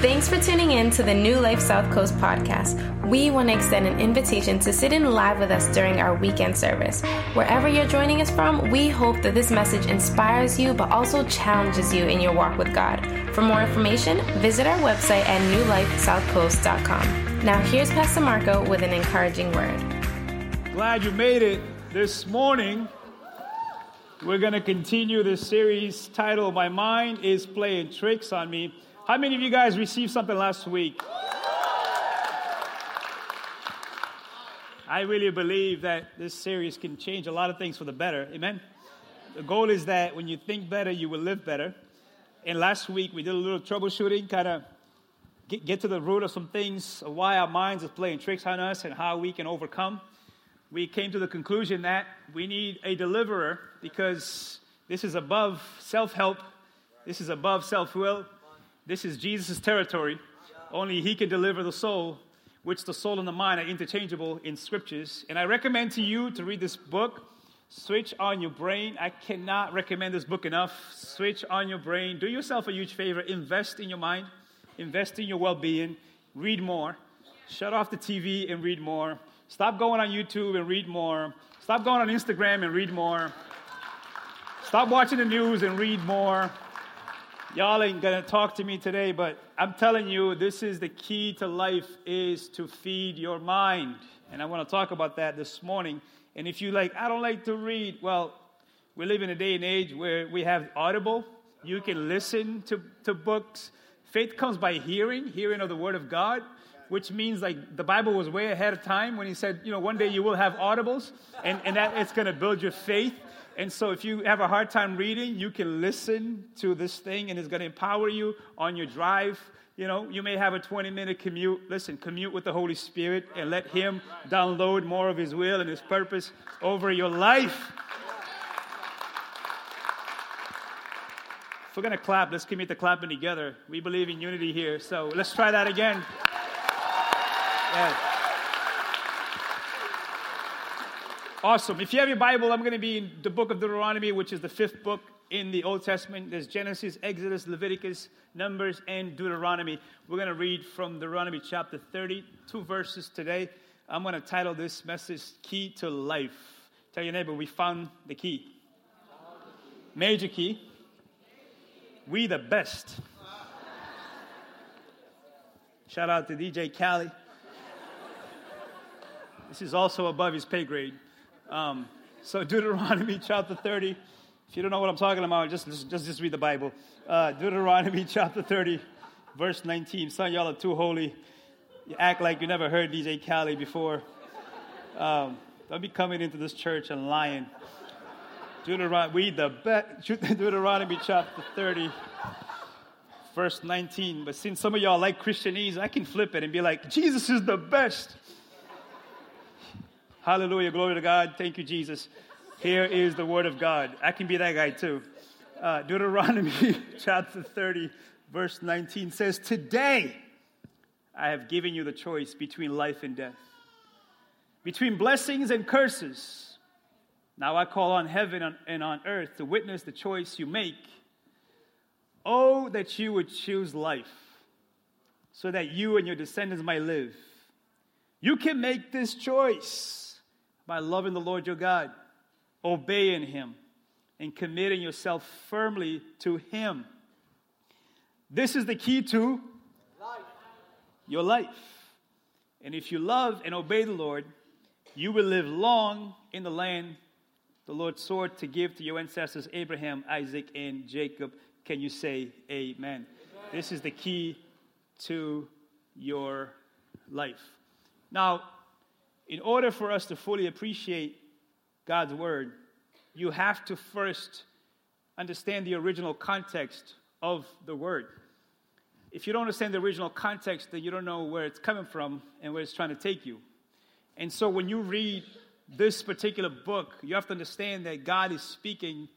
Thanks for tuning in to the New Life South Coast podcast. We want to extend an invitation to sit in live with us during our weekend service. Wherever you're joining us from, we hope that this message inspires you but also challenges you in your walk with God. For more information, visit our website at newlifesouthcoast.com. Now, here's Pastor Marco with an encouraging word. Glad you made it this morning. We're going to continue this series titled My Mind is Playing Tricks on Me. How many of you guys received something last week? I really believe that this series can change a lot of things for the better. Amen. The goal is that when you think better, you will live better. And last week we did a little troubleshooting, kind of get, get to the root of some things, of why our minds are playing tricks on us and how we can overcome. We came to the conclusion that we need a deliverer because this is above self help, this is above self will, this is Jesus' territory. Only He can deliver the soul, which the soul and the mind are interchangeable in scriptures. And I recommend to you to read this book, Switch on Your Brain. I cannot recommend this book enough. Switch on Your Brain. Do yourself a huge favor, invest in your mind, invest in your well being, read more. Shut off the TV and read more. Stop going on YouTube and read more. Stop going on Instagram and read more. Stop watching the news and read more. Y'all ain't gonna talk to me today, but I'm telling you, this is the key to life is to feed your mind. And I want to talk about that this morning. And if you like, I don't like to read, well, we live in a day and age where we have Audible. You can listen to, to books. Faith comes by hearing, hearing of the Word of God, which means like the Bible was way ahead of time when He said, you know, one day you will have audibles, and, and that it's going to build your faith. And so, if you have a hard time reading, you can listen to this thing and it's going to empower you on your drive. You know, you may have a 20 minute commute. Listen, commute with the Holy Spirit and let Him download more of His will and His purpose over your life. If we're going to clap, let's commit to clapping together. We believe in unity here. So let's try that again. Yeah. Awesome. If you have your Bible, I'm going to be in the book of Deuteronomy, which is the fifth book in the Old Testament. There's Genesis, Exodus, Leviticus, Numbers, and Deuteronomy. We're going to read from Deuteronomy chapter 30, two verses today. I'm going to title this message Key to Life. Tell your neighbor, we found the key. Major key. We the best. Shout out to DJ Khaled. This is also above his pay grade. Um, so Deuteronomy chapter 30. If you don't know what I'm talking about, just, just, just read the Bible. Uh, Deuteronomy chapter 30, verse 19. Some y'all are too holy. You act like you never heard DJ Khaled before. Um, don't be coming into this church and lying. Deuteronomy, we the best. Deuteronomy chapter 30, verse 19. But since some of y'all like Christianese, I can flip it and be like, Jesus is the best. Hallelujah. Glory to God. Thank you, Jesus. Here is the word of God. I can be that guy too. Uh, Deuteronomy chapter 30, verse 19 says, Today I have given you the choice between life and death, between blessings and curses. Now I call on heaven and on earth to witness the choice you make. Oh, that you would choose life so that you and your descendants might live. You can make this choice by loving the Lord your God, obeying Him, and committing yourself firmly to Him. This is the key to life. your life. And if you love and obey the Lord, you will live long in the land the Lord swore to give to your ancestors Abraham, Isaac, and Jacob. Can you say amen? amen? This is the key to your life. Now, in order for us to fully appreciate God's word, you have to first understand the original context of the word. If you don't understand the original context, then you don't know where it's coming from and where it's trying to take you. And so when you read this particular book, you have to understand that God is speaking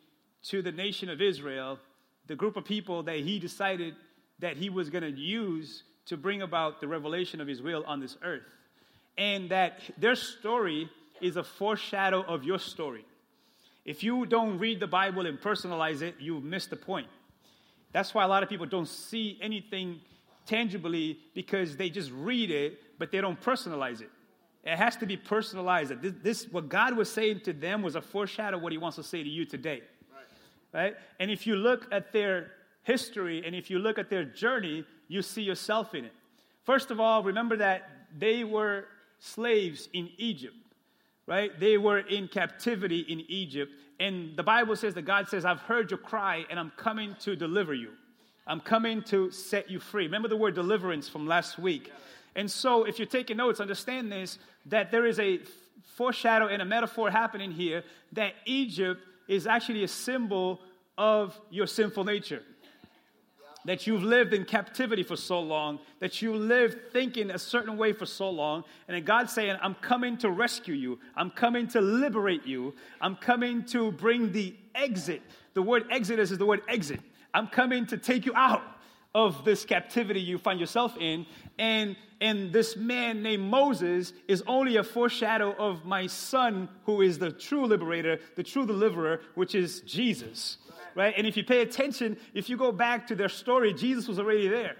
to the nation of Israel, the group of people that He decided that He was going to use to bring about the revelation of His will on this earth and that their story is a foreshadow of your story. If you don't read the Bible and personalize it, you miss the point. That's why a lot of people don't see anything tangibly because they just read it, but they don't personalize it. It has to be personalized. This, this, what God was saying to them was a foreshadow of what He wants to say to you today. Right. right? And if you look at their history and if you look at their journey, you see yourself in it. First of all, remember that they were slaves in Egypt, right? They were in captivity in Egypt. And the Bible says that God says, I've heard your cry and I'm coming to deliver you. I'm coming to set you free. Remember the word deliverance from last week. And so, if you're taking notes, understand this that there is a foreshadow and a metaphor happening here that Egypt is actually a symbol of your sinful nature. That you've lived in captivity for so long, that you lived thinking a certain way for so long, and then God's saying, I'm coming to rescue you. I'm coming to liberate you. I'm coming to bring the exit. The word exodus is the word exit. I'm coming to take you out of this captivity you find yourself in. And, and this man named Moses is only a foreshadow of my son, who is the true liberator, the true deliverer, which is Jesus. Right? And if you pay attention, if you go back to their story, Jesus was already there.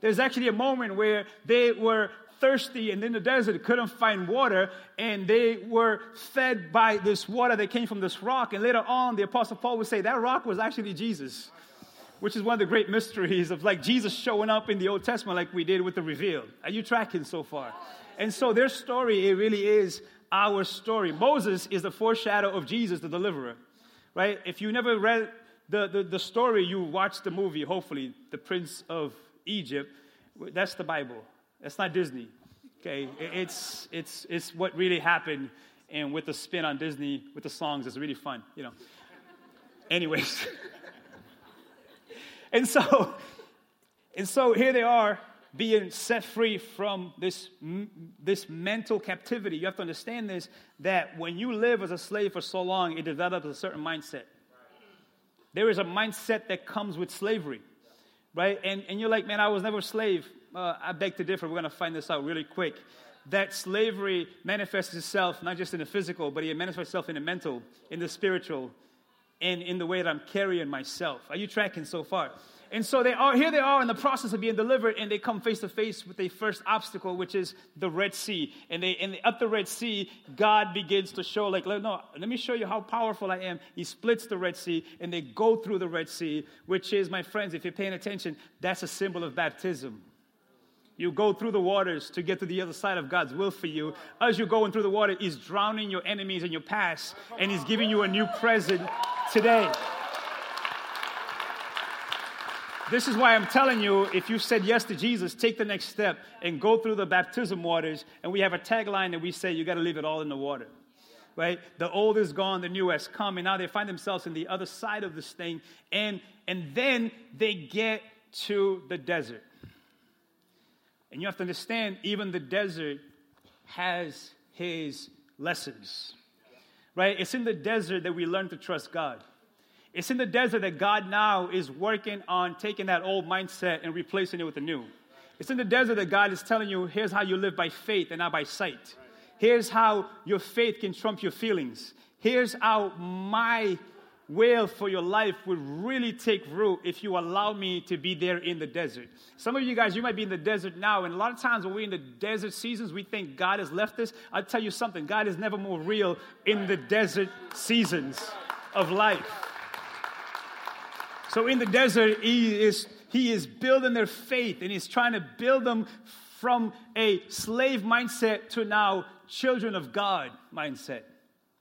There's actually a moment where they were thirsty and in the desert couldn't find water and they were fed by this water that came from this rock and later on the apostle paul would say that rock was actually jesus which is one of the great mysteries of like Jesus showing up in the Old Testament like we did with the revealed. Are you tracking so far? And so their story, it really is our story. Moses is the foreshadow of Jesus, the deliverer, right? If you never read the, the, the story, you watched the movie, hopefully, The Prince of Egypt. That's the Bible. That's not Disney. Okay, it's, it's, it's what really happened, and with the spin on Disney, with the songs, it's really fun, you know. Anyways. And so, and so here they are being set free from this, this mental captivity. You have to understand this that when you live as a slave for so long, it develops a certain mindset. There is a mindset that comes with slavery, right? And, and you're like, man, I was never a slave. Uh, I beg to differ. We're going to find this out really quick. That slavery manifests itself not just in the physical, but it manifests itself in the mental, in the spiritual, and in the way that I'm carrying myself. Are you tracking so far? And so they are here they are in the process of being delivered, and they come face to face with the first obstacle, which is the Red Sea. And they and at the Red Sea, God begins to show, like, no, let me show you how powerful I am. He splits the Red Sea, and they go through the Red Sea, which is, my friends, if you're paying attention, that's a symbol of baptism. You go through the waters to get to the other side of God's will for you. As you're going through the water, He's drowning your enemies and your past, and He's giving you a new present today. This is why I'm telling you if you said yes to Jesus, take the next step and go through the baptism waters. And we have a tagline that we say, you got to leave it all in the water. Right? The old is gone, the new has come, and now they find themselves in the other side of this thing. And, and then they get to the desert. And you have to understand, even the desert has his lessons. Right? It's in the desert that we learn to trust God. It's in the desert that God now is working on taking that old mindset and replacing it with a new. It's in the desert that God is telling you, here's how you live by faith and not by sight. Here's how your faith can trump your feelings. Here's how my will for your life would really take root if you allow me to be there in the desert. Some of you guys, you might be in the desert now, and a lot of times when we're in the desert seasons, we think God has left us. I'll tell you something God is never more real in the desert seasons of life. So in the desert, he is, he is building their faith and he's trying to build them from a slave mindset to now children of God mindset.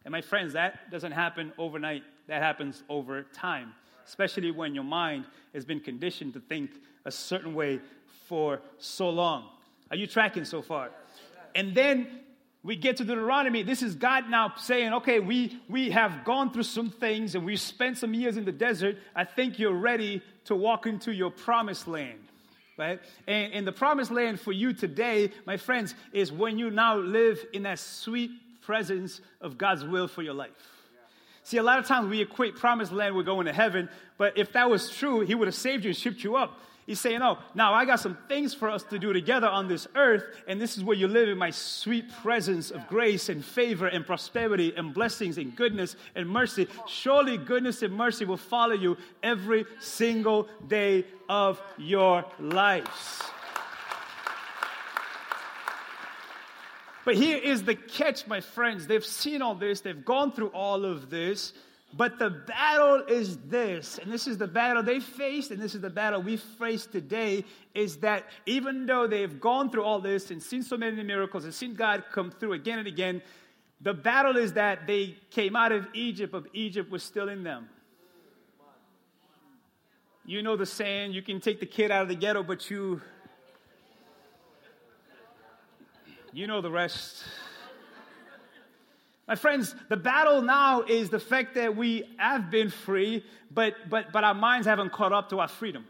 And my friends, that doesn't happen overnight, that happens over time, especially when your mind has been conditioned to think a certain way for so long. Are you tracking so far? And then we get to Deuteronomy, this is God now saying, okay, we, we have gone through some things and we've spent some years in the desert. I think you're ready to walk into your promised land. Right? And, and the promised land for you today, my friends, is when you now live in that sweet presence of God's will for your life. See, a lot of times we equate promised land with going to heaven, but if that was true, he would have saved you and shipped you up. He's saying, Oh, now I got some things for us to do together on this earth, and this is where you live in my sweet presence of grace and favor and prosperity and blessings and goodness and mercy. Surely goodness and mercy will follow you every single day of your lives. But here is the catch, my friends. They've seen all this, they've gone through all of this, but the battle is this, and this is the battle they faced, and this is the battle we face today is that even though they've gone through all this and seen so many miracles and seen God come through again and again, the battle is that they came out of Egypt, but Egypt was still in them. You know the saying, you can take the kid out of the ghetto, but you you know the rest. My friends, the battle now is the fact that we have been free, but, but, but our minds haven't caught up to our freedom.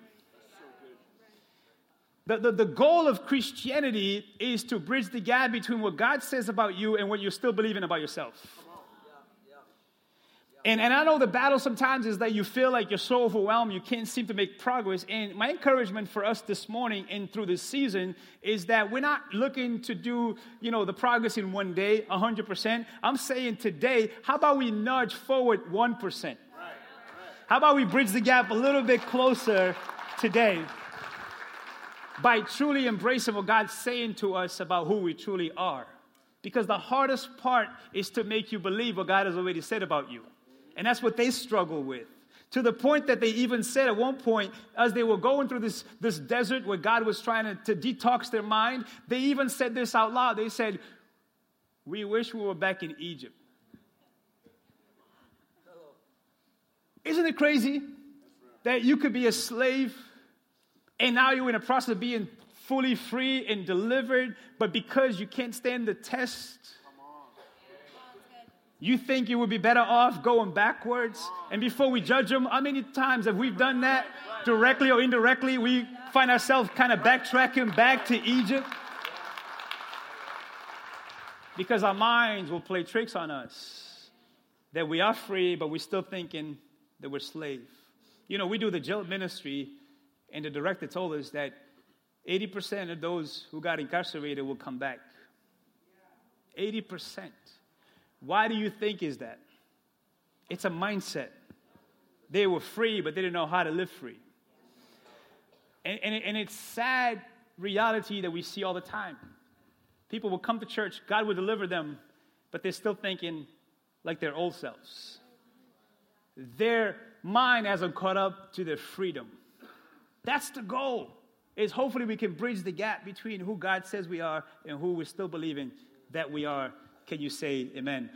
The, the, the goal of Christianity is to bridge the gap between what God says about you and what you're still believing about yourself. And, and I know the battle sometimes is that you feel like you're so overwhelmed, you can't seem to make progress. And my encouragement for us this morning and through this season is that we're not looking to do, you know, the progress in one day, 100%. I'm saying today, how about we nudge forward 1%? How about we bridge the gap a little bit closer today by truly embracing what God's saying to us about who we truly are? Because the hardest part is to make you believe what God has already said about you. And that's what they struggle with. To the point that they even said at one point, as they were going through this, this desert where God was trying to, to detox their mind, they even said this out loud. They said, We wish we were back in Egypt. Isn't it crazy that you could be a slave and now you're in the process of being fully free and delivered, but because you can't stand the test, you think you would be better off going backwards? And before we judge them, how many times have we done that directly or indirectly? We find ourselves kind of backtracking back to Egypt because our minds will play tricks on us that we are free, but we're still thinking that we're slaves. You know, we do the jail ministry, and the director told us that 80% of those who got incarcerated will come back. 80%. Why do you think is that? It's a mindset. They were free, but they didn't know how to live free. And, and, and it's sad reality that we see all the time. People will come to church, God will deliver them, but they're still thinking like their old selves. Their mind hasn't caught up to their freedom. That's the goal. Is hopefully we can bridge the gap between who God says we are and who we're still believing that we are can you say amen?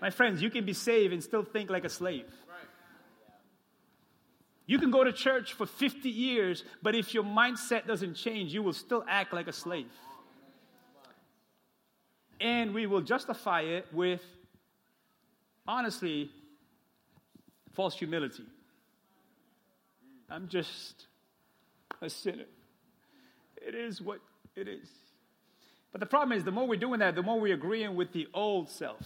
My friends, you can be saved and still think like a slave. You can go to church for 50 years, but if your mindset doesn't change, you will still act like a slave. And we will justify it with, honestly, false humility. I'm just a sinner. It is what it is. But the problem is, the more we're doing that, the more we're agreeing with the old self.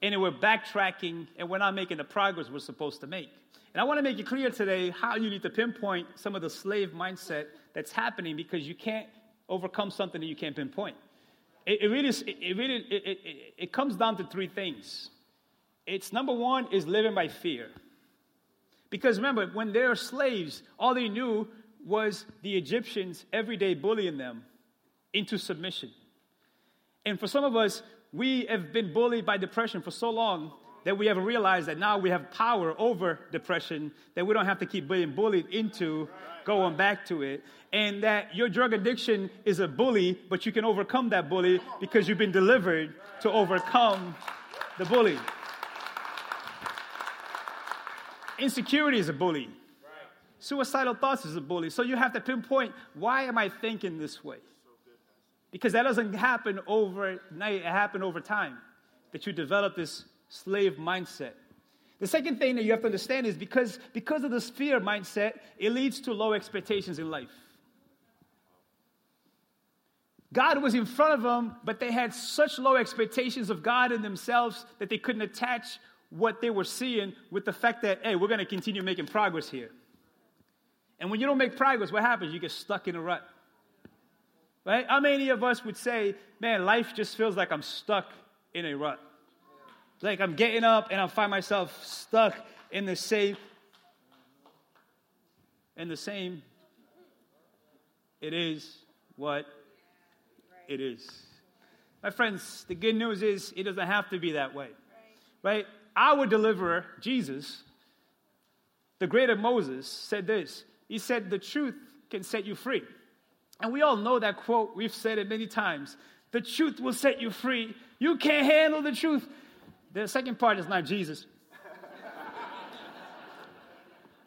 And we're backtracking and we're not making the progress we're supposed to make. And I want to make it clear today how you need to pinpoint some of the slave mindset that's happening because you can't overcome something that you can't pinpoint. It, it really, it, really it, it, it comes down to three things. It's number one is living by fear. Because remember, when they're slaves, all they knew was the Egyptians every day bullying them into submission. And for some of us, we have been bullied by depression for so long that we haven't realized that now we have power over depression, that we don't have to keep being bullied into going back to it. And that your drug addiction is a bully, but you can overcome that bully because you've been delivered to overcome the bully. Insecurity is a bully. Suicidal thoughts is a bully. So you have to pinpoint why am I thinking this way? Because that doesn't happen overnight, it happened over time that you develop this slave mindset. The second thing that you have to understand is because, because of this fear mindset, it leads to low expectations in life. God was in front of them, but they had such low expectations of God and themselves that they couldn't attach what they were seeing with the fact that, hey, we're going to continue making progress here. And when you don't make progress, what happens? You get stuck in a rut. Right? How many of us would say, man, life just feels like I'm stuck in a rut? Like I'm getting up and I find myself stuck in the same, in the same, it is what it is. My friends, the good news is it doesn't have to be that way. Right? Our deliverer, Jesus, the greater Moses, said this. He said, The truth can set you free. And we all know that quote. We've said it many times. The truth will set you free. You can't handle the truth. The second part is not Jesus.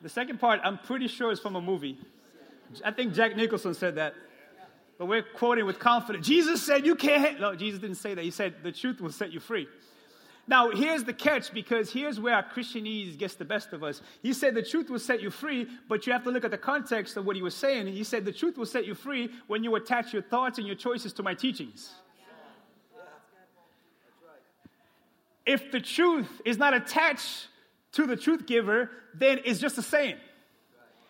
the second part, I'm pretty sure, is from a movie. I think Jack Nicholson said that. But we're quoting with confidence. Jesus said, You can't. No, Jesus didn't say that. He said, The truth will set you free. Now, here's the catch because here's where our Christianese gets the best of us. He said the truth will set you free, but you have to look at the context of what he was saying. He said the truth will set you free when you attach your thoughts and your choices to my teachings. If the truth is not attached to the truth giver, then it's just a saying.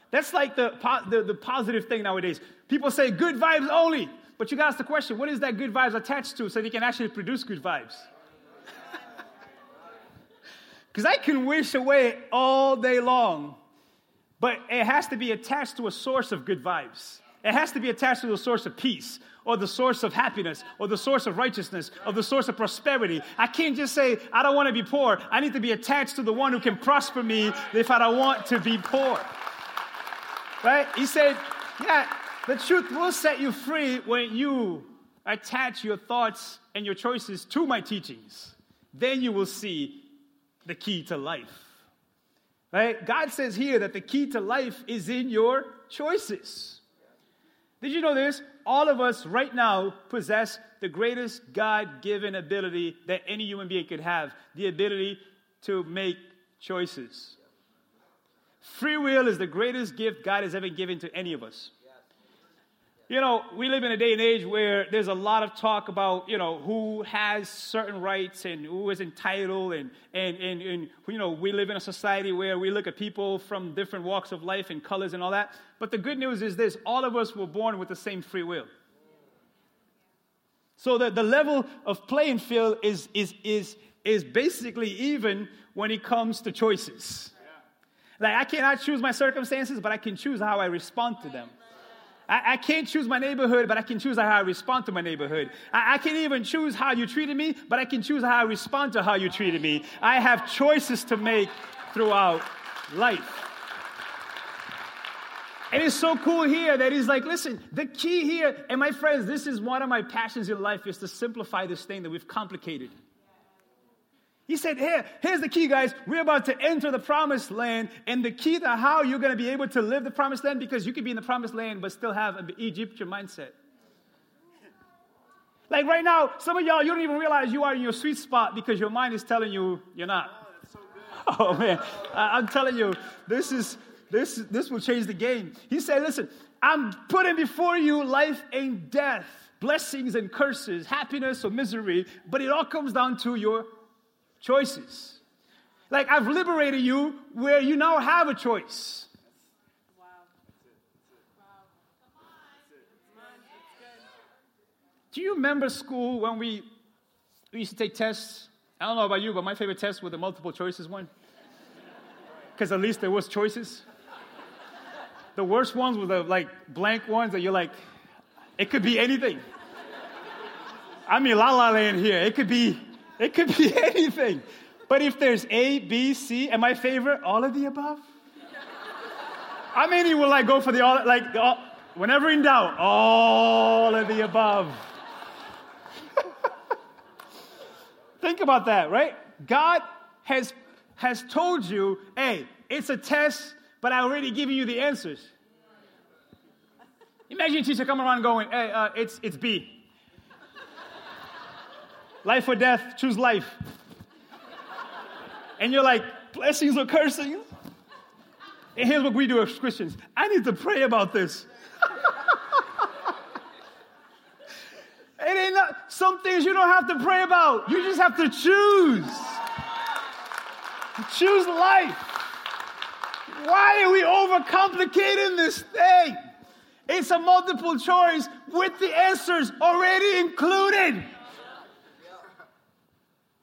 That's like the, the, the positive thing nowadays. People say good vibes only, but you got to ask the question what is that good vibes attached to so they can actually produce good vibes? Because I can wish away all day long, but it has to be attached to a source of good vibes. It has to be attached to a source of peace, or the source of happiness, or the source of righteousness, or the source of prosperity. I can't just say, I don't want to be poor. I need to be attached to the one who can prosper me if I don't want to be poor. Right? He said, Yeah, the truth will set you free when you attach your thoughts and your choices to my teachings. Then you will see the key to life. Right? God says here that the key to life is in your choices. Did you know this? All of us right now possess the greatest God given ability that any human being could have the ability to make choices. Free will is the greatest gift God has ever given to any of us. You know, we live in a day and age where there's a lot of talk about, you know, who has certain rights and who is entitled. And, and, and, and, you know, we live in a society where we look at people from different walks of life and colors and all that. But the good news is this all of us were born with the same free will. So the, the level of playing field is, is, is, is basically even when it comes to choices. Like, I cannot choose my circumstances, but I can choose how I respond to them. I, I, can't choose my neighborhood, but I can choose how I respond to my neighborhood. I, I can't even choose how you treated me, but I can choose how I respond to how you treated me. I have choices to make throughout life. And it's so cool here that he's like, listen, the key here, and my friends, this is one of my passions in life, is to simplify this thing that we've complicated. He said, Here, here's the key, guys. We're about to enter the promised land, and the key to how you're going to be able to live the promised land, because you could be in the promised land but still have an Egyptian mindset. Like right now, some of y'all, you don't even realize you are in your sweet spot because your mind is telling you you're not. Oh, oh man, I'm telling you, this is this this will change the game. He said, "Listen, I'm putting before you life and death, blessings and curses, happiness or misery, but it all comes down to your choices. Like I've liberated you where you now have a choice. Do you remember school when we, we used to take tests? I don't know about you, but my favorite test was the multiple choices one. Because at least there was choices. The worst ones were the like blank ones that you're like, it could be anything. I mean, la la land here. It could be it could be anything. But if there's A, B, C, and my favorite, all of the above. How many will like go for the all like all, whenever in doubt, all of the above? Think about that, right? God has has told you, hey, it's a test, but I already given you the answers. Imagine a teacher coming around going, hey, uh, it's, it's B. Life or death, choose life. And you're like, blessings or cursings? And here's what we do as Christians I need to pray about this. it ain't not, some things you don't have to pray about, you just have to choose. Choose life. Why are we overcomplicating this thing? It's a multiple choice with the answers already included.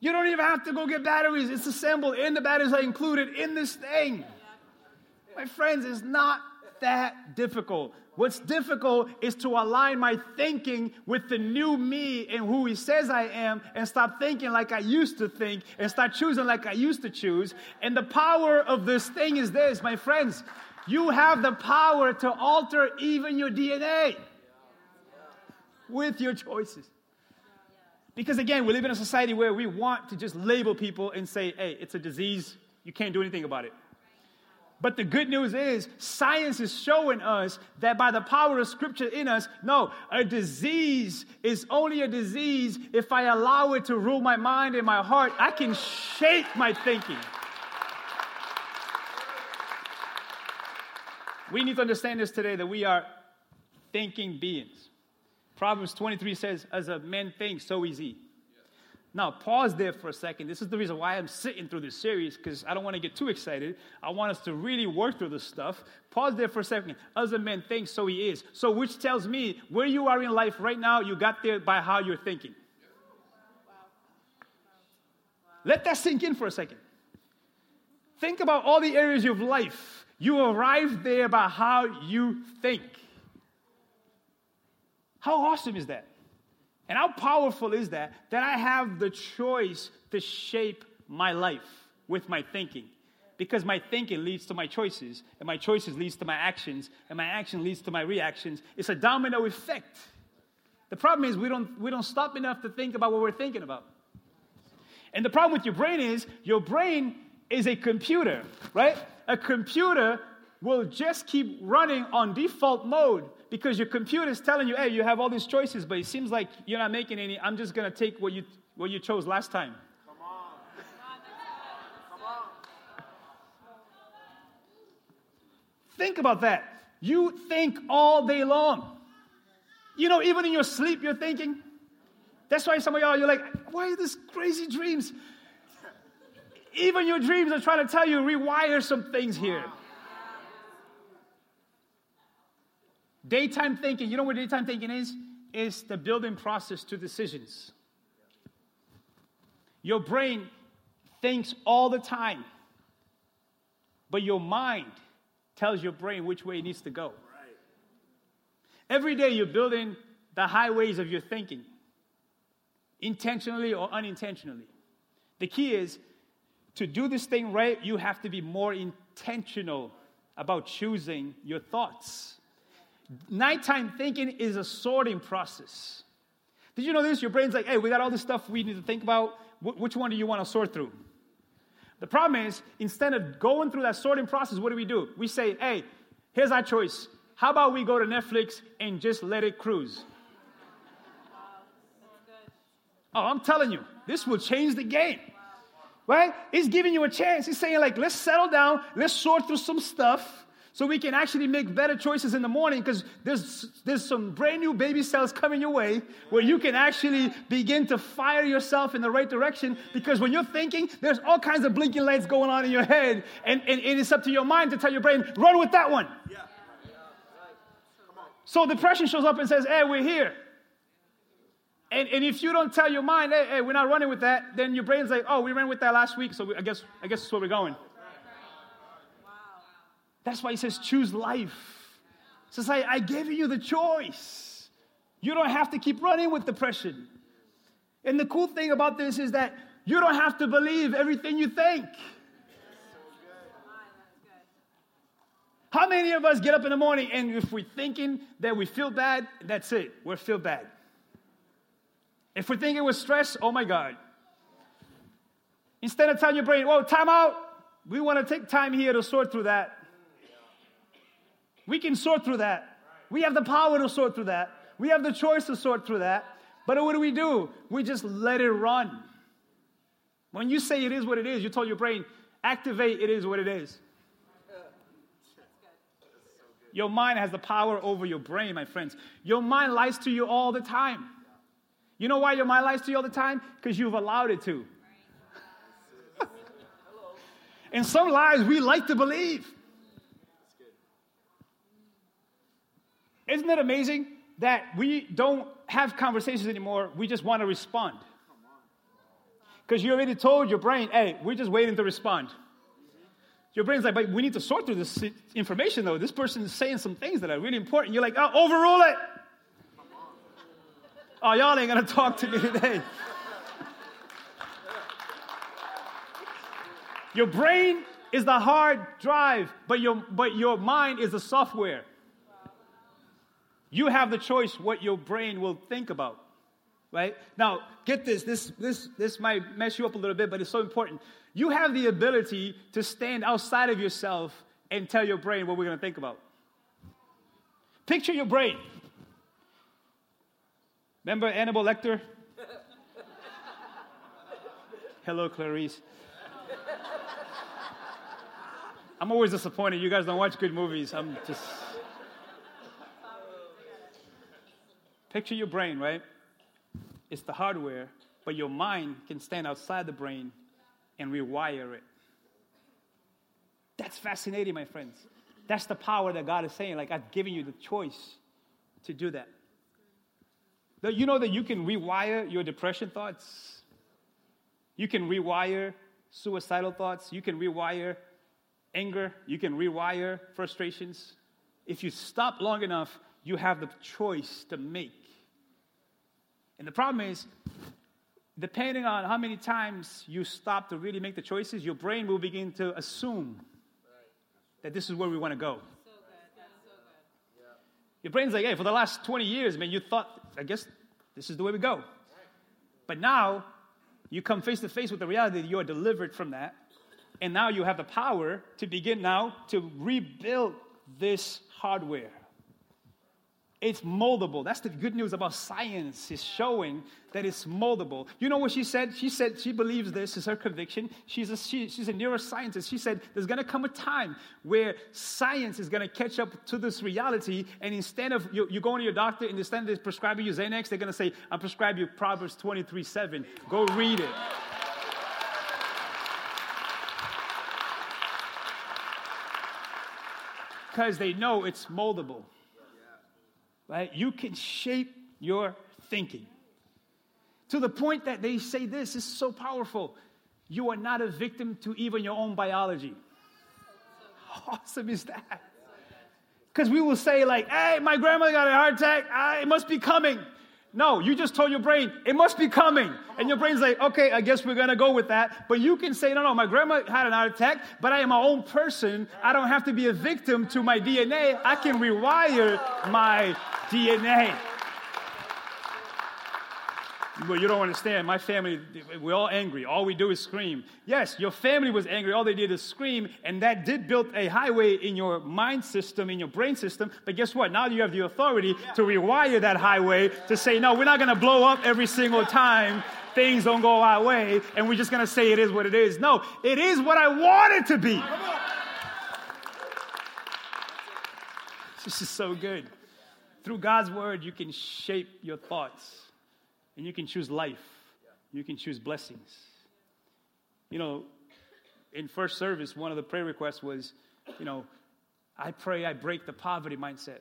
You don't even have to go get batteries. It's assembled and the batteries are included in this thing. My friends, it's not that difficult. What's difficult is to align my thinking with the new me and who he says I am and stop thinking like I used to think and start choosing like I used to choose. And the power of this thing is this, my friends. You have the power to alter even your DNA with your choices. Because again, we live in a society where we want to just label people and say, hey, it's a disease, you can't do anything about it. But the good news is, science is showing us that by the power of Scripture in us, no, a disease is only a disease if I allow it to rule my mind and my heart. I can shape my thinking. We need to understand this today that we are thinking beings. Proverbs 23 says, As a man thinks, so is he. Now, pause there for a second. This is the reason why I'm sitting through this series because I don't want to get too excited. I want us to really work through this stuff. Pause there for a second. As a man thinks, so he is. So, which tells me where you are in life right now, you got there by how you're thinking. Let that sink in for a second. Think about all the areas of life. You arrived there by how you think. How awesome is that? And how powerful is that? That I have the choice to shape my life with my thinking. Because my thinking leads to my choices, and my choices leads to my actions, and my action leads to my reactions. It's a domino effect. The problem is we don't, we don't stop enough to think about what we're thinking about. And the problem with your brain is your brain is a computer, right? A computer will just keep running on default mode because your computer is telling you, hey, you have all these choices, but it seems like you're not making any. I'm just going to take what you, what you chose last time. Come on. Come on. Think about that. You think all day long. You know, even in your sleep, you're thinking. That's why some of y'all, you're like, why are these crazy dreams? Even your dreams are trying to tell you, rewire some things here. Daytime thinking, you know what daytime thinking is? Is the building process to decisions. Your brain thinks all the time, but your mind tells your brain which way it needs to go. Every day you're building the highways of your thinking, intentionally or unintentionally. The key is to do this thing right, you have to be more intentional about choosing your thoughts. Nighttime thinking is a sorting process. Did you know this? Your brain's like, hey, we got all this stuff we need to think about. Wh- which one do you want to sort through? The problem is, instead of going through that sorting process, what do we do? We say, hey, here's our choice. How about we go to Netflix and just let it cruise? Oh, I'm telling you, this will change the game. Right? He's giving you a chance. He's saying, like, let's settle down, let's sort through some stuff so we can actually make better choices in the morning because there's, there's some brand new baby cells coming your way where you can actually begin to fire yourself in the right direction because when you're thinking, there's all kinds of blinking lights going on in your head, and, and it is up to your mind to tell your brain, run with that one. Yeah. So depression shows up and says, hey, we're here. And, and if you don't tell your mind, hey, hey, we're not running with that, then your brain's like, oh, we ran with that last week, so we, I guess I guess that's where we're going. That's why he says, choose life. Says, I, I gave you the choice. You don't have to keep running with depression. And the cool thing about this is that you don't have to believe everything you think. How many of us get up in the morning and if we're thinking that we feel bad, that's it, we feel bad. If we're thinking we're stressed, oh my God. Instead of telling your brain, well, time out, we want to take time here to sort through that. We can sort through that. We have the power to sort through that. We have the choice to sort through that. But what do we do? We just let it run. When you say it is what it is, you told your brain, activate it is what it is. Your mind has the power over your brain, my friends. Your mind lies to you all the time. You know why your mind lies to you all the time? Because you've allowed it to. And some lies we like to believe. Isn't it amazing that we don't have conversations anymore? We just want to respond. Because you already told your brain, hey, we're just waiting to respond. Your brain's like, but we need to sort through this information, though. This person is saying some things that are really important. You're like, oh, overrule it. Oh, y'all ain't going to talk to me today. Your brain is the hard drive, but your, but your mind is the software. You have the choice what your brain will think about. Right? Now, get this. This, this, this might mess you up a little bit, but it's so important. You have the ability to stand outside of yourself and tell your brain what we're going to think about. Picture your brain. Remember Hannibal Lecter? Hello, Clarice. I'm always disappointed. You guys don't watch good movies. I'm just. Picture your brain, right? It's the hardware, but your mind can stand outside the brain and rewire it. That's fascinating, my friends. That's the power that God is saying. Like, I've given you the choice to do that. You know that you can rewire your depression thoughts? You can rewire suicidal thoughts. You can rewire anger. You can rewire frustrations. If you stop long enough, you have the choice to make. And the problem is, depending on how many times you stop to really make the choices, your brain will begin to assume that this is where we want to go. Your brain's like, hey, for the last 20 years, man, you thought, I guess this is the way we go. But now, you come face to face with the reality that you are delivered from that. And now you have the power to begin now to rebuild this hardware. It's moldable. That's the good news about science, is showing that it's moldable. You know what she said? She said she believes this is her conviction. She's a, she, she's a neuroscientist. She said there's going to come a time where science is going to catch up to this reality, and instead of you, you going to your doctor and instead of prescribing you Xanax, they're going to say, I prescribe you Proverbs 23 7. Go read it. Because they know it's moldable right? You can shape your thinking. To the point that they say this is so powerful. You are not a victim to even your own biology. How awesome is that? Because we will say, like, hey, my grandmother got a heart attack. It must be coming. No, you just told your brain, it must be coming. And your brain's like, okay, I guess we're gonna go with that. But you can say, no, no, my grandma had an heart attack, but I am my own person. I don't have to be a victim to my DNA. I can rewire my DNA. Well, you don't understand. My family, we're all angry. All we do is scream. Yes, your family was angry. All they did is scream, and that did build a highway in your mind system, in your brain system. But guess what? Now you have the authority to rewire that highway to say, no, we're not going to blow up every single time things don't go our way, and we're just going to say it is what it is. No, it is what I want it to be. This is so good. Through God's word, you can shape your thoughts and you can choose life. You can choose blessings. You know, in first service, one of the prayer requests was, you know, I pray I break the poverty mindset.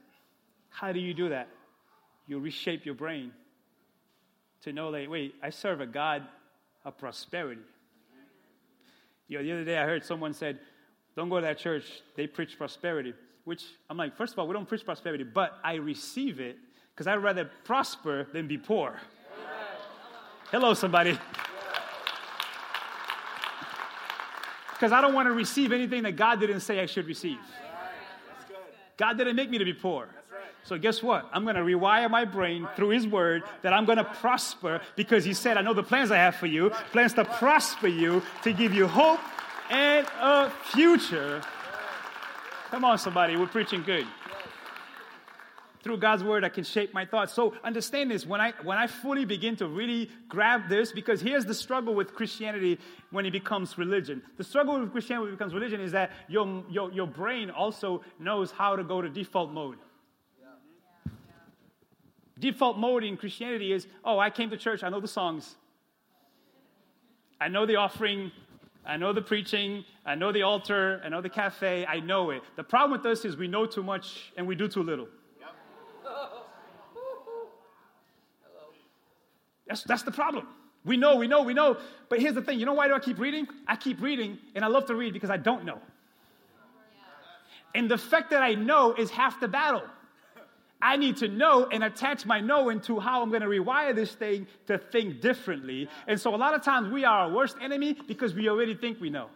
How do you do that? You reshape your brain to know that, wait, I serve a God of prosperity. You know, the other day I heard someone said, don't go to that church, they preach prosperity which I'm like, first of all, we don't preach prosperity, but I receive it because I'd rather prosper than be poor. Hello, somebody. Because I don't want to receive anything that God didn't say I should receive. God didn't make me to be poor. So guess what? I'm going to rewire my brain through His Word that I'm going to prosper because He said, I know the plans I have for you, plans to prosper you, to give you hope and a future. Come on, somebody, we're preaching good. Through God's word, I can shape my thoughts. So understand this when I when I fully begin to really grab this, because here's the struggle with Christianity when it becomes religion. The struggle with Christianity when it becomes religion is that your, your, your brain also knows how to go to default mode. Default mode in Christianity is, oh, I came to church, I know the songs. I know the offering I know the preaching, I know the altar, I know the cafe, I know it. The problem with us is we know too much and we do too little. That's, that's the problem. We know, we know, we know. But here's the thing you know why do I keep reading? I keep reading, and I love to read because I don't know. And the fact that I know is half the battle. I need to know and attach my knowing to how I'm going to rewire this thing to think differently. And so a lot of times we are our worst enemy because we already think we know.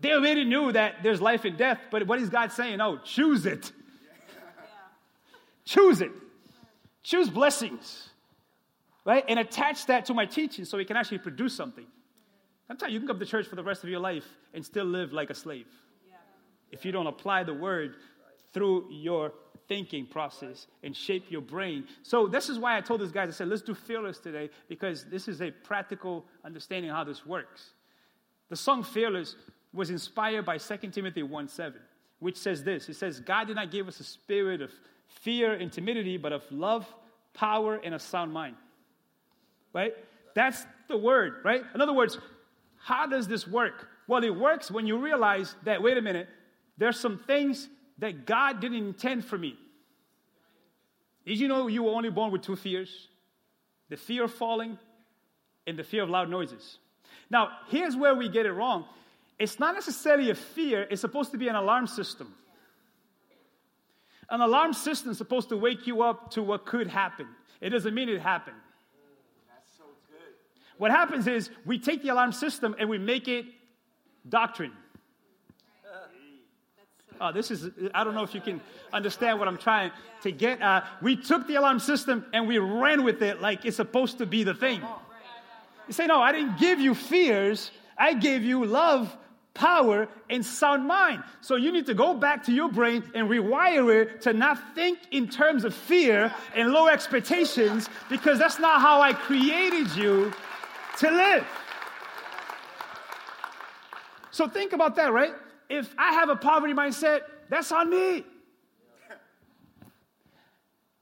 They already knew that there's life and death, but what is God saying? Oh, choose it. Choose it. Choose blessings right? And attach that to my teaching so it can actually produce something. Sometimes you can come to church for the rest of your life and still live like a slave if you don't apply the word through your thinking process and shape your brain. So this is why I told these guys, I said, let's do Fearless today because this is a practical understanding of how this works. The song Fearless was inspired by 2 Timothy 1 7, which says this It says, God did not give us a spirit of fear and timidity, but of love, power, and a sound mind right? That's the word, right? In other words, how does this work? Well, it works when you realize that, wait a minute, there's some things that God didn't intend for me. Did you know you were only born with two fears? The fear of falling and the fear of loud noises. Now, here's where we get it wrong. It's not necessarily a fear, it's supposed to be an alarm system. An alarm system is supposed to wake you up to what could happen. It doesn't mean it happened. That's so good. What happens is we take the alarm system and we make it doctrine. Oh, this is, I don't know if you can understand what I'm trying to get at. We took the alarm system and we ran with it like it's supposed to be the thing. You say, no, I didn't give you fears, I gave you love, power, and sound mind. So you need to go back to your brain and rewire it to not think in terms of fear and low expectations because that's not how I created you to live. So think about that, right? If I have a poverty mindset, that's on me.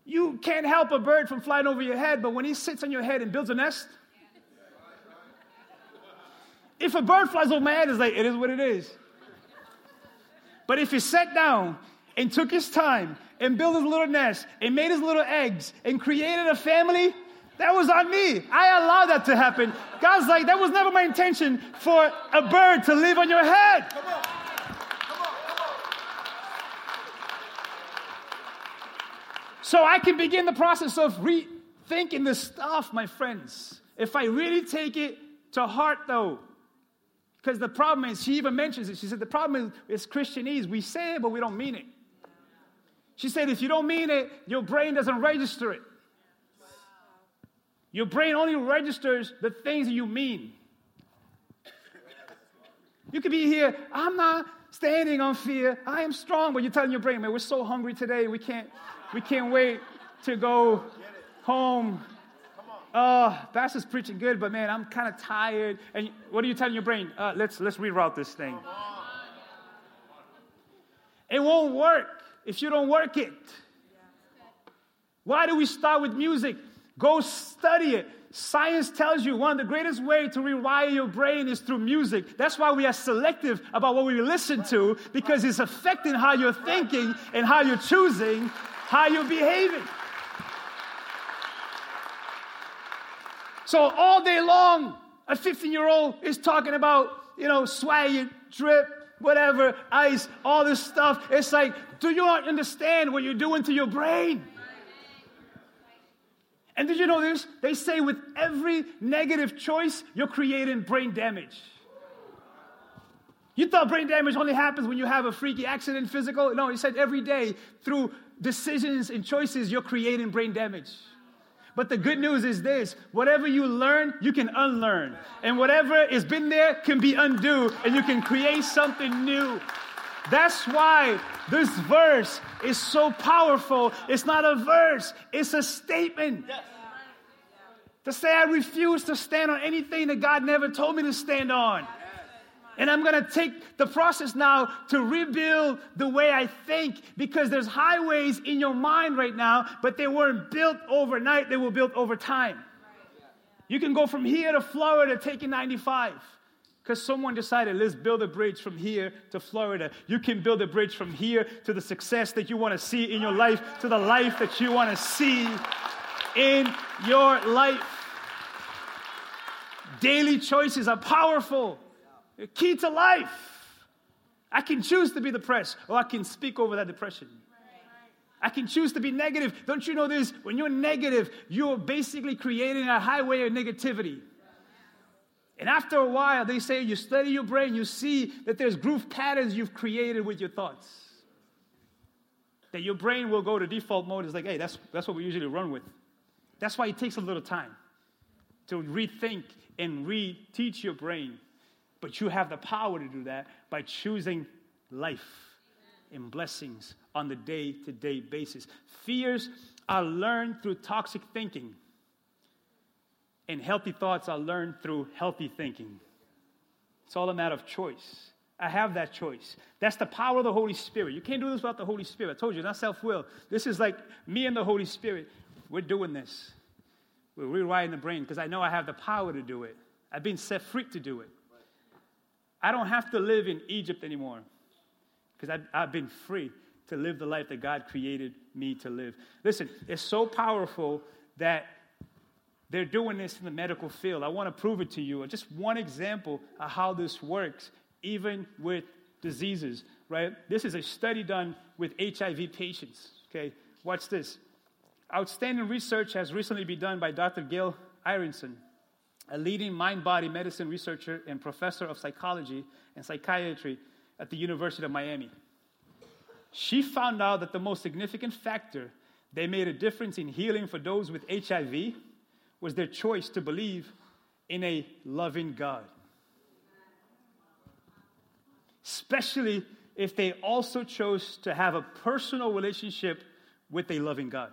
You can't help a bird from flying over your head, but when he sits on your head and builds a nest, if a bird flies over my head, it's like, it is what it is. But if he sat down and took his time and built his little nest and made his little eggs and created a family, that was on me. I allowed that to happen. God's like, that was never my intention for a bird to live on your head. Come on. Come on, come on. So I can begin the process of rethinking this stuff, my friends. If I really take it to heart, though, because the problem is, she even mentions it. She said, the problem is, is Christianese. We say it, but we don't mean it. She said, if you don't mean it, your brain doesn't register it. Your brain only registers the things that you mean. You could be here, I'm not standing on fear. I am strong, but you're telling your brain, man, we're so hungry today. We can't, we can't wait to go home. Oh, pastor's preaching good, but man, I'm kind of tired. And what are you telling your brain? Uh, let's let's reroute this thing. It won't work if you don't work it. Why do we start with music? Go study it. Science tells you one of the greatest way to rewire your brain is through music. That's why we are selective about what we listen to because it's affecting how you're thinking and how you're choosing, how you're behaving. So all day long, a 15 year old is talking about, you know, swag, drip, whatever, ice, all this stuff. It's like, do you understand what you're doing to your brain? And did you know this? They say with every negative choice, you're creating brain damage. You thought brain damage only happens when you have a freaky accident physical? No, he said every day through decisions and choices, you're creating brain damage. But the good news is this whatever you learn, you can unlearn. And whatever has been there can be undo, and you can create something new. That's why this verse is so powerful. It's not a verse, it's a statement. Yes. To say, I refuse to stand on anything that God never told me to stand on. And I'm going to take the process now to rebuild the way I think because there's highways in your mind right now, but they weren't built overnight, they were built over time. You can go from here to Florida taking 95 because someone decided, let's build a bridge from here to Florida. You can build a bridge from here to the success that you want to see in your life, to the life that you want to see in your life. Daily choices are powerful, key to life. I can choose to be depressed, or I can speak over that depression. I can choose to be negative. Don't you know this? When you're negative, you're basically creating a highway of negativity. And after a while, they say you study your brain, you see that there's groove patterns you've created with your thoughts. That your brain will go to default mode. It's like, hey, that's, that's what we usually run with. That's why it takes a little time to rethink and reteach your brain. But you have the power to do that by choosing life and blessings on the day to day basis. Fears are learned through toxic thinking, and healthy thoughts are learned through healthy thinking. It's all a matter of choice. I have that choice. That's the power of the Holy Spirit. You can't do this without the Holy Spirit. I told you, not self will. This is like me and the Holy Spirit. We're doing this. We're rewiring the brain because I know I have the power to do it. I've been set free to do it. I don't have to live in Egypt anymore because I've, I've been free to live the life that God created me to live. Listen, it's so powerful that they're doing this in the medical field. I want to prove it to you. Just one example of how this works, even with diseases, right? This is a study done with HIV patients, okay? Watch this. Outstanding research has recently been done by Dr. Gail Ironson, a leading mind body medicine researcher and professor of psychology and psychiatry at the University of Miami. She found out that the most significant factor that made a difference in healing for those with HIV was their choice to believe in a loving God. Especially if they also chose to have a personal relationship with a loving God.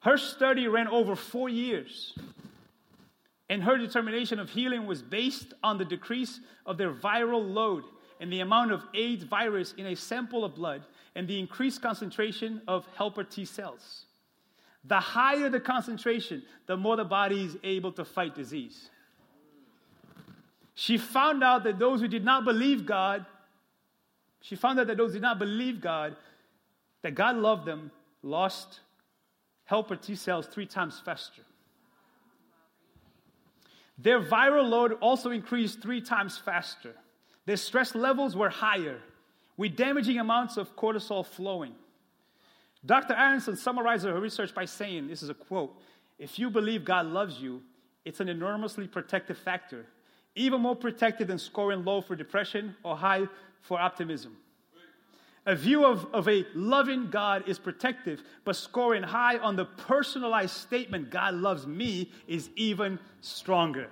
Her study ran over four years, and her determination of healing was based on the decrease of their viral load and the amount of AIDS virus in a sample of blood and the increased concentration of helper T cells. The higher the concentration, the more the body is able to fight disease. She found out that those who did not believe God, she found out that those who did not believe God, that God loved them, lost helper T cells three times faster. Their viral load also increased three times faster. Their stress levels were higher, with damaging amounts of cortisol flowing. Dr. Ironson summarizes her research by saying this is a quote If you believe God loves you, it's an enormously protective factor, even more protective than scoring low for depression or high for optimism. A view of, of a loving God is protective, but scoring high on the personalized statement, God loves me, is even stronger.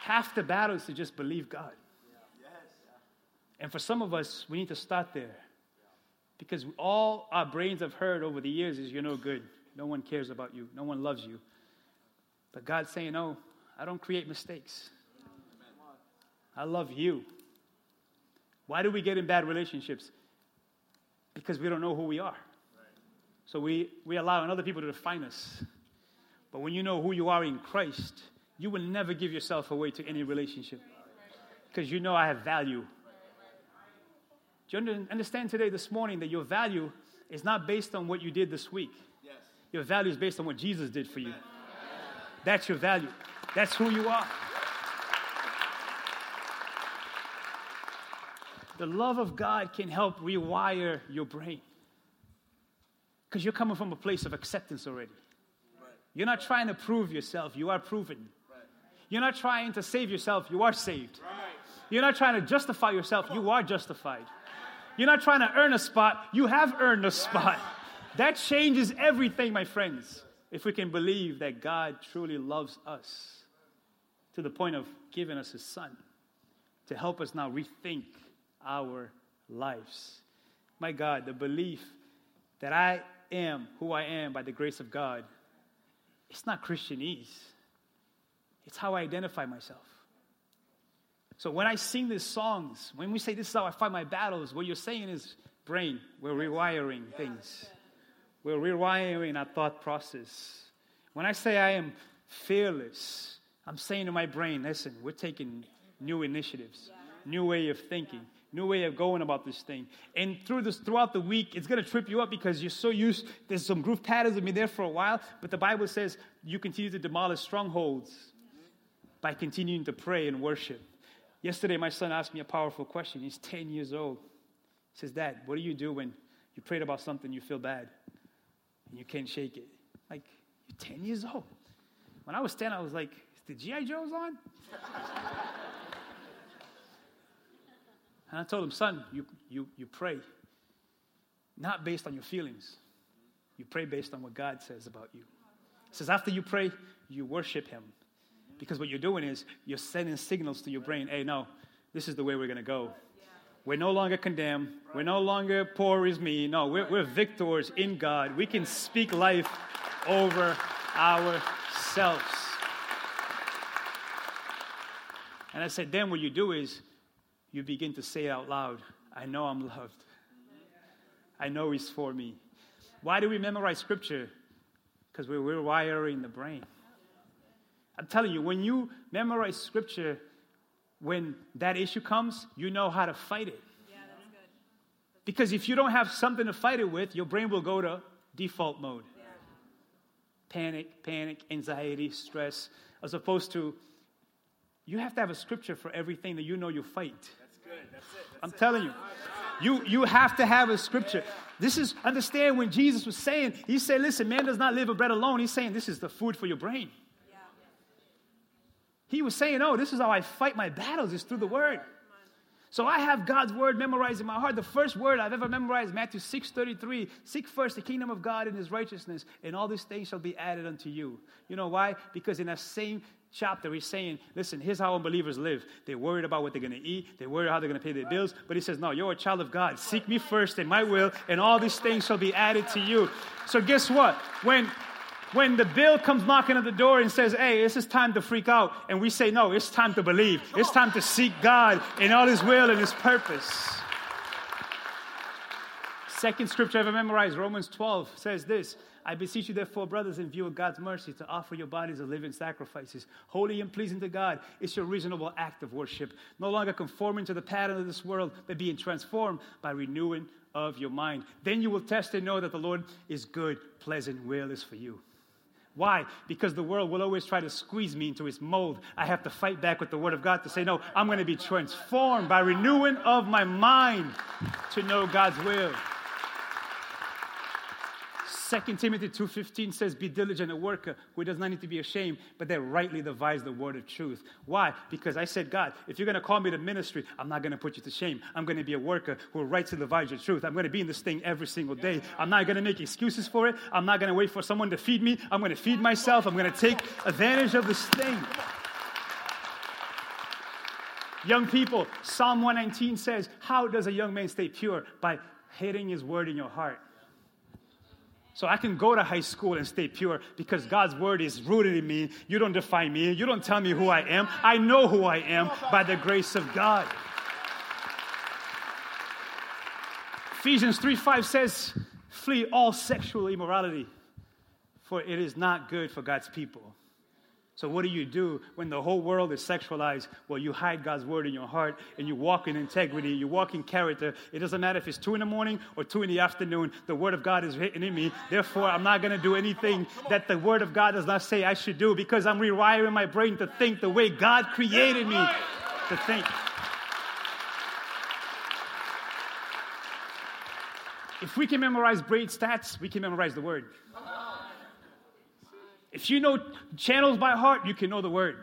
Half the battle is to just believe God. And for some of us, we need to start there. Because all our brains have heard over the years is you're no good. No one cares about you. No one loves you. But God's saying, no, I don't create mistakes. I love you. Why do we get in bad relationships? Because we don't know who we are. So we, we allow other people to define us. But when you know who you are in Christ, you will never give yourself away to any relationship. Because you know I have value. Do you understand today, this morning, that your value is not based on what you did this week? Yes. Your value is based on what Jesus did for you. That's your value. That's who you are. The love of God can help rewire your brain. Because you're coming from a place of acceptance already. Right. You're not trying to prove yourself, you are proven. Right. You're not trying to save yourself, you are saved. Right. You're not trying to justify yourself, you are justified. You're not trying to earn a spot, you have earned a spot. That changes everything, my friends, if we can believe that God truly loves us to the point of giving us his son to help us now rethink our lives. My God, the belief that I am who I am by the grace of God, it's not Christianese. It's how I identify myself. So when I sing these songs, when we say this is how I fight my battles, what you're saying is brain. We're rewiring things. We're rewiring our thought process. When I say I am fearless, I'm saying to my brain, listen, we're taking new initiatives, new way of thinking, new way of going about this thing. And through this, throughout the week, it's going to trip you up because you're so used. There's some groove patterns that have been there for a while, but the Bible says you continue to demolish strongholds by continuing to pray and worship. Yesterday, my son asked me a powerful question. He's 10 years old. He says, Dad, what do you do when you prayed about something you feel bad and you can't shake it? Like, you're 10 years old. When I was 10, I was like, the G.I. Joe's on? and I told him, son, you, you, you pray not based on your feelings. You pray based on what God says about you. He says, after you pray, you worship Him. Because what you're doing is you're sending signals to your brain hey, no, this is the way we're going to go. We're no longer condemned. We're no longer poor is me. No, we're, we're victors in God. We can speak life over ourselves. And I said, then what you do is you begin to say out loud, I know I'm loved. I know He's for me. Why do we memorize Scripture? Because we're rewiring the brain. I'm telling you, when you memorize Scripture, when that issue comes, you know how to fight it. Yeah, that's good. Because if you don't have something to fight it with, your brain will go to default mode. Yeah. Panic, panic, anxiety, stress, as opposed to you have to have a scripture for everything that you know you fight. That's good. That's it. That's I'm it. telling you. You, you have to have a scripture. This is, understand when Jesus was saying, He said, listen, man does not live of bread alone. He's saying this is the food for your brain. Yeah. He was saying, Oh, this is how I fight my battles, is through the word. So I have God's word memorized in my heart. The first word I've ever memorized, Matthew 6:33, seek first the kingdom of God and his righteousness, and all these things shall be added unto you. You know why? Because in that same chapter, he's saying, listen, here's how unbelievers live. They're worried about what they're going to eat. They're worried how they're going to pay their bills. But he says, no, you're a child of God. Seek me first in my will, and all these things shall be added to you. So guess what? When when the bill comes knocking at the door and says, Hey, this is time to freak out, and we say, No, it's time to believe. It's time to seek God in all His will and His purpose. Second scripture I ever memorized, Romans 12, says this I beseech you, therefore, brothers, in view of God's mercy, to offer your bodies as living sacrifices, holy and pleasing to God. It's your reasonable act of worship. No longer conforming to the pattern of this world, but being transformed by renewing of your mind. Then you will test and know that the Lord is good, pleasant, will is for you. Why? Because the world will always try to squeeze me into its mold. I have to fight back with the Word of God to say, no, I'm going to be transformed by renewing of my mind to know God's will. 2 Timothy 2.15 says, Be diligent, a worker who does not need to be ashamed, but that rightly divides the word of truth. Why? Because I said, God, if you're going to call me to ministry, I'm not going to put you to shame. I'm going to be a worker who rightly divides your truth. I'm going to be in this thing every single day. I'm not going to make excuses for it. I'm not going to wait for someone to feed me. I'm going to feed myself. I'm going to take advantage of this thing. Young people, Psalm 119 says, How does a young man stay pure? By hitting his word in your heart. So I can go to high school and stay pure because God's word is rooted in me. You don't define me. You don't tell me who I am. I know who I am by the grace of God. Ephesians 3 5 says, Flee all sexual immorality, for it is not good for God's people. So, what do you do when the whole world is sexualized? Well, you hide God's word in your heart and you walk in integrity, you walk in character. It doesn't matter if it's two in the morning or two in the afternoon, the word of God is written in me. Therefore, I'm not going to do anything that the word of God does not say I should do because I'm rewiring my brain to think the way God created me to think. If we can memorize brain stats, we can memorize the word. If you know channels by heart, you can know the word.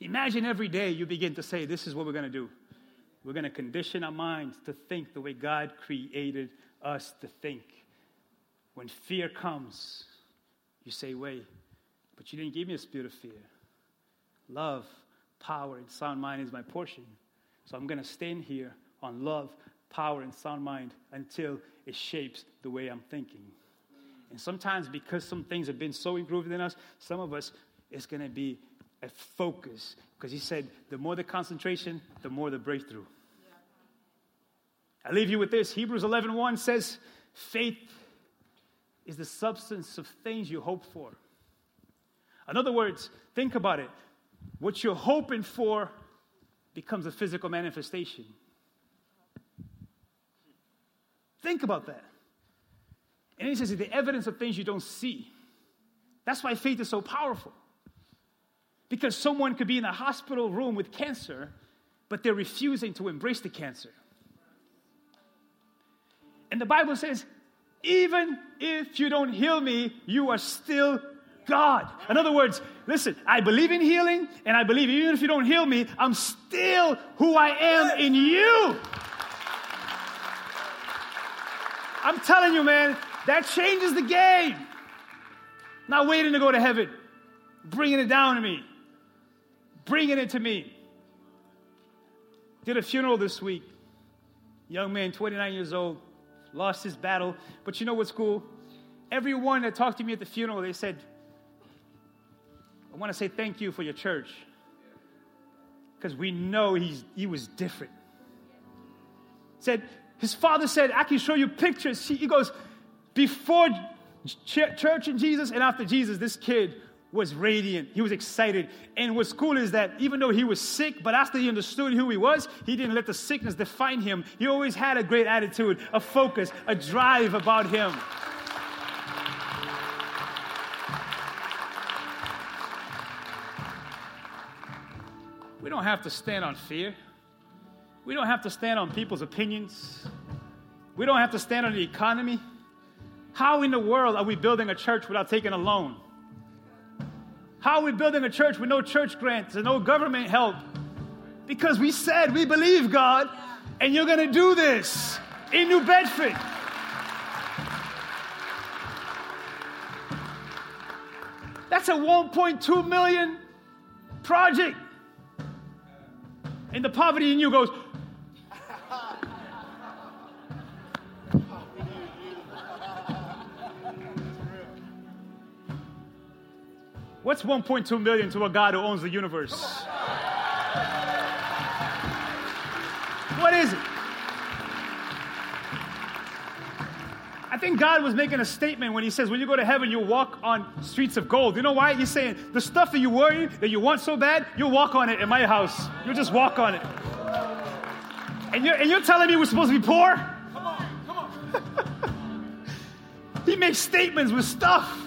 Imagine every day you begin to say, This is what we're going to do. We're going to condition our minds to think the way God created us to think. When fear comes, you say, Wait, but you didn't give me a spirit of fear. Love, power, and sound mind is my portion. So I'm going to stand here on love, power, and sound mind until it shapes the way I'm thinking. And sometimes, because some things have been so improved in us, some of us, it's going to be a focus. Because he said, the more the concentration, the more the breakthrough. Yeah. I leave you with this. Hebrews 11:1 1 says, faith is the substance of things you hope for. In other words, think about it. What you're hoping for becomes a physical manifestation. Think about that. And he says, the evidence of things you don't see. That's why faith is so powerful. Because someone could be in a hospital room with cancer, but they're refusing to embrace the cancer. And the Bible says, even if you don't heal me, you are still God. In other words, listen, I believe in healing, and I believe even if you don't heal me, I'm still who I am in you. I'm telling you, man, that changes the game. Not waiting to go to heaven, bringing it down to me, bringing it to me. Did a funeral this week. Young man, 29 years old, lost his battle. But you know what's cool? Everyone that talked to me at the funeral, they said, I want to say thank you for your church. Because we know he's, he was different. Said, his father said, I can show you pictures. He goes, before church and Jesus and after Jesus, this kid was radiant. He was excited. And what's cool is that even though he was sick, but after he understood who he was, he didn't let the sickness define him. He always had a great attitude, a focus, a drive about him. We don't have to stand on fear. We don't have to stand on people's opinions. We don't have to stand on the economy. How in the world are we building a church without taking a loan? How are we building a church with no church grants and no government help? Because we said we believe God and you're going to do this in New Bedford. That's a 1.2 million project. And the poverty in you goes, What's 1.2 million to a God who owns the universe? What is it? I think God was making a statement when He says, when you go to heaven, you'll walk on streets of gold. You know why? He's saying, the stuff that you worry, that you want so bad, you'll walk on it in my house. You'll just walk on it. And you're, and you're telling me we're supposed to be poor? Come on, come on. he makes statements with stuff.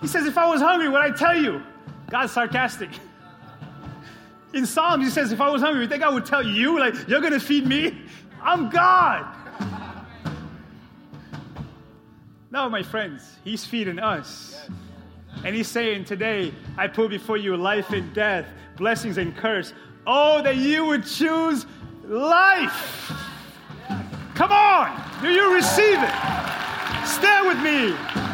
He says, If I was hungry, would I tell you? God's sarcastic. In Psalms, he says, If I was hungry, you think I would tell you? Like, you're going to feed me? I'm God. No, my friends, he's feeding us. And he's saying, Today, I put before you life and death, blessings and curse. Oh, that you would choose life. Come on. Do you receive it? Stand with me.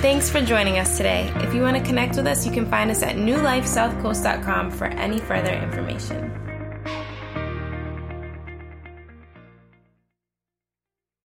Thanks for joining us today. If you want to connect with us, you can find us at newlifesouthcoast.com for any further information.